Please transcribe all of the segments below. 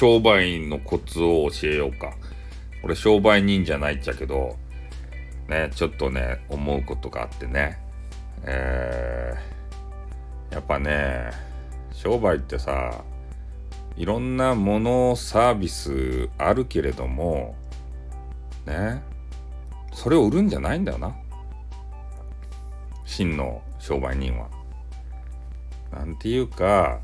商売のコツを教えようか。俺商売人じゃないっちゃけど、ね、ちょっとね、思うことがあってね。えー、やっぱね、商売ってさ、いろんなものサービスあるけれども、ね、それを売るんじゃないんだよな。真の商売人は。なんていうか、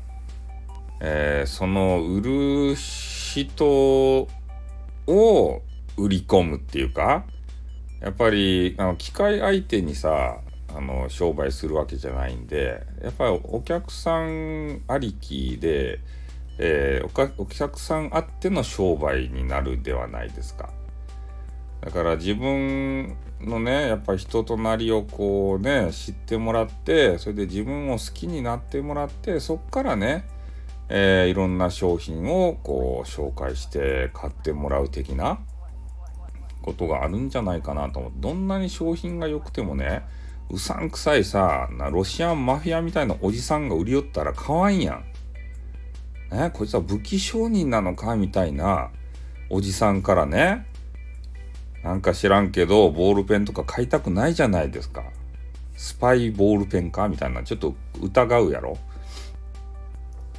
えー、その売る人を売り込むっていうかやっぱりあの機械相手にさあの商売するわけじゃないんでやっぱりお客さんありきで、えー、お客さんあっての商売になるではないですか。だから自分のねやっぱ人となりをこうね知ってもらってそれで自分を好きになってもらってそっからねえー、いろんな商品をこう紹介して買ってもらう的なことがあるんじゃないかなと思う。どんなに商品が良くてもね、うさんくさいさ、なロシアンマフィアみたいなおじさんが売り寄ったら買わんやん。ね、こいつは武器商人なのかみたいなおじさんからね、なんか知らんけど、ボールペンとか買いたくないじゃないですか。スパイボールペンかみたいな、ちょっと疑うやろ。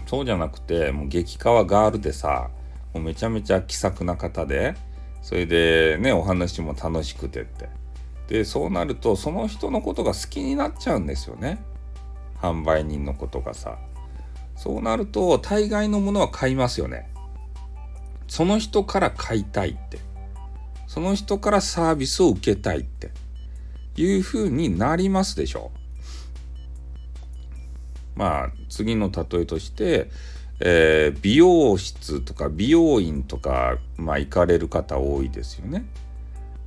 そうじゃなくてもう激化はガールでさもうめちゃめちゃ気さくな方でそれでねお話も楽しくてって。でそうなるとその人のことが好きになっちゃうんですよね。販売人のことがさ。そうなると大概のものは買いますよね。その人から買いたいって。その人からサービスを受けたいって。いうふうになりますでしょ。まあ次の例えとして、えー、美容室とか美容院とか、まあ、行かれる方多いですよね。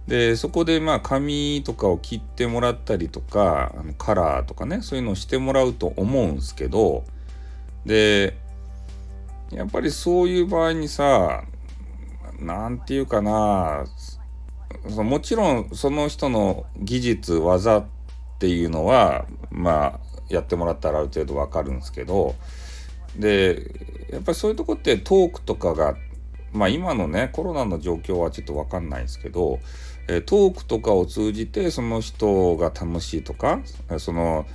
でそこでまあ髪とかを切ってもらったりとかあのカラーとかねそういうのをしてもらうと思うんすけどでやっぱりそういう場合にさ何て言うかなもちろんその人の技術技っていうのはまあやってもらったらある程度わかるんですけどでやっぱりそういうとこってトークとかがまあ今のねコロナの状況はちょっとわかんないんですけど、えトークとかを通じてその人が楽しいとかその、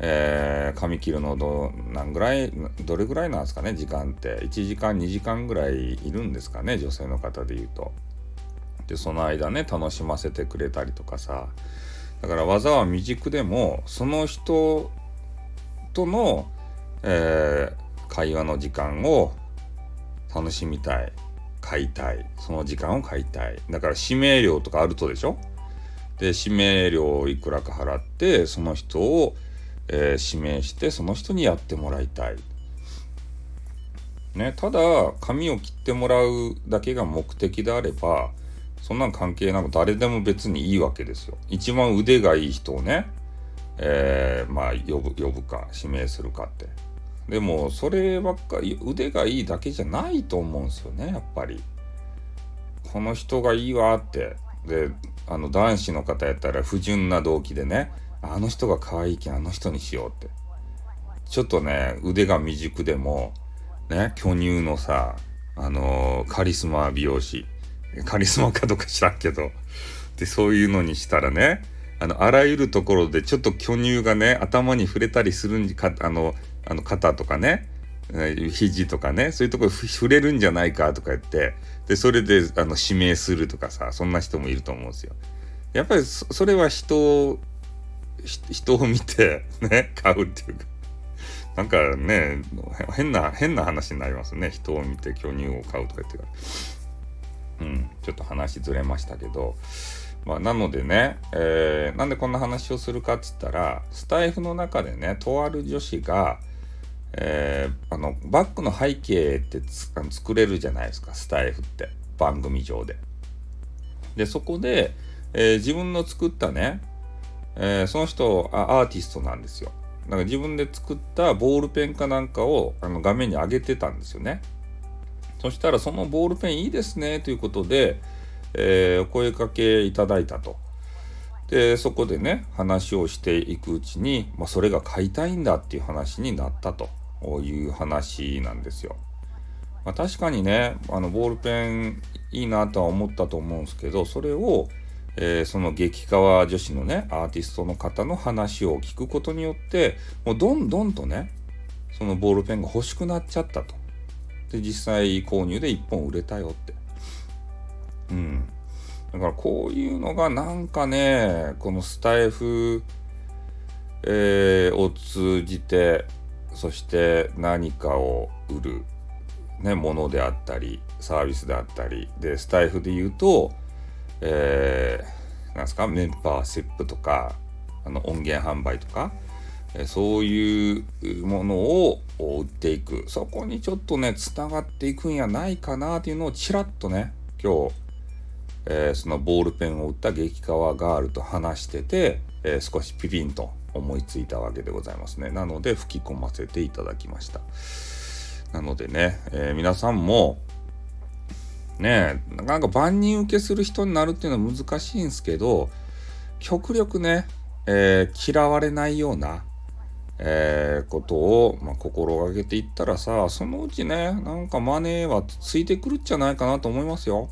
えー、髪切るのど何ぐらいどれぐらいなんですかね時間って1時間2時間ぐらいいるんですかね女性の方で言うと。でその間ね楽しませてくれたりとかさだから技は未熟でもその人との、えー、会話の時間を楽しみたい買いたいその時間を買いたいだから指名料とかあるとでしょ？で指名料をいくらか払ってその人を、えー、指名してその人にやってもらいたい。ね、ただ髪を切ってもらうだけが目的であればそんなん関係なく誰でも別にいいわけですよ。一番腕がいい人をねえー、まあ呼ぶ呼ぶか指名するかって。でもそればっかり腕がいいだけじゃないと思うんですよねやっぱり。この人がいいわって。であの男子の方やったら不純な動機でねあの人が可愛いけんあの人にしようって。ちょっとね腕が未熟でもね巨乳のさあのー、カリスマ美容師。カリスマかどうか知らんけど。でそういうのにしたらねあの、あらゆるところでちょっと巨乳がね、頭に触れたりするんか、あの、あの肩とかね、肘とかね、そういうところ触れるんじゃないかとか言って、で、それで、あの、指名するとかさ、そんな人もいると思うんですよ。やっぱりそ、それは人を、人を見て、ね、買うっていうか、なんかね、変な、変な話になりますね。人を見て巨乳を買うとか言ってから。うん、ちょっと話ずれましたけど、まあ、なのでね、えー、なんでこんな話をするかっつったらスタイフの中でねとある女子が、えー、あのバックの背景って作れるじゃないですかスタイフって番組上で。でそこで、えー、自分の作ったね、え、その人あアーティストなんですよ。だから自分で作ったボールペンかなんかをあの画面に上げてたんですよね。そしたらそのボールペンいいですねということで、えー、お声かけいただいたと。でそこでね話をしていくうちに、まあ、それが買いたいんだっていう話になったという話なんですよ。まあ、確かにねあのボールペンいいなとは思ったと思うんですけどそれを、えー、その激川女子のねアーティストの方の話を聞くことによってもうどんどんとねそのボールペンが欲しくなっちゃったと。で実際購入で1本売れたよって。うん。だからこういうのがなんかねこのスタイフ、えー、を通じてそして何かを売る、ね、ものであったりサービスであったりでスタイフで言うと、えー、なんですかメンバーシップとかあの音源販売とか、えそういうものを売っていくそこにちょっとねつながっていくんやないかなっていうのをちらっとね今日、えー、そのボールペンを売った激川ガールと話してて、えー、少しピピンと思いついたわけでございますねなので吹き込ませていただきましたなのでね、えー、皆さんもねなんか万人受けする人になるっていうのは難しいんですけど極力ね、えー、嫌われないような、えー、ことを、まあ、心がけていったらさそのうちねなんかマネーはついてくるんじゃないかなと思いますよ。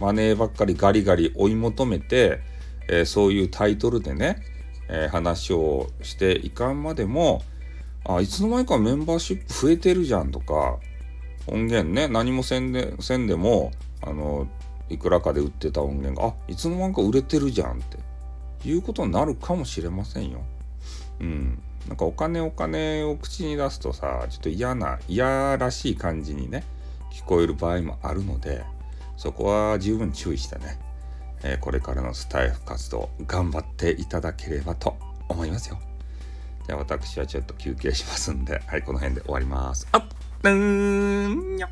マネーばっかりガリガリ追い求めて、えー、そういうタイトルでね、えー、話をしていかんまでもあいつの間にかメンバーシップ増えてるじゃんとか音源ね何もせんでせんでもあのいくらかで売ってた音源があいつの間にか売れてるじゃんっていうことになるかもしれませんよ。うん。なんかお金お金を口に出すとさちょっと嫌な嫌らしい感じにね聞こえる場合もあるのでそこは十分注意してね、えー、これからのスタイフ活動頑張っていただければと思いますよ。じゃあ私はちょっと休憩しますんで、はい、この辺で終わります。あっ、うん、にゃっ。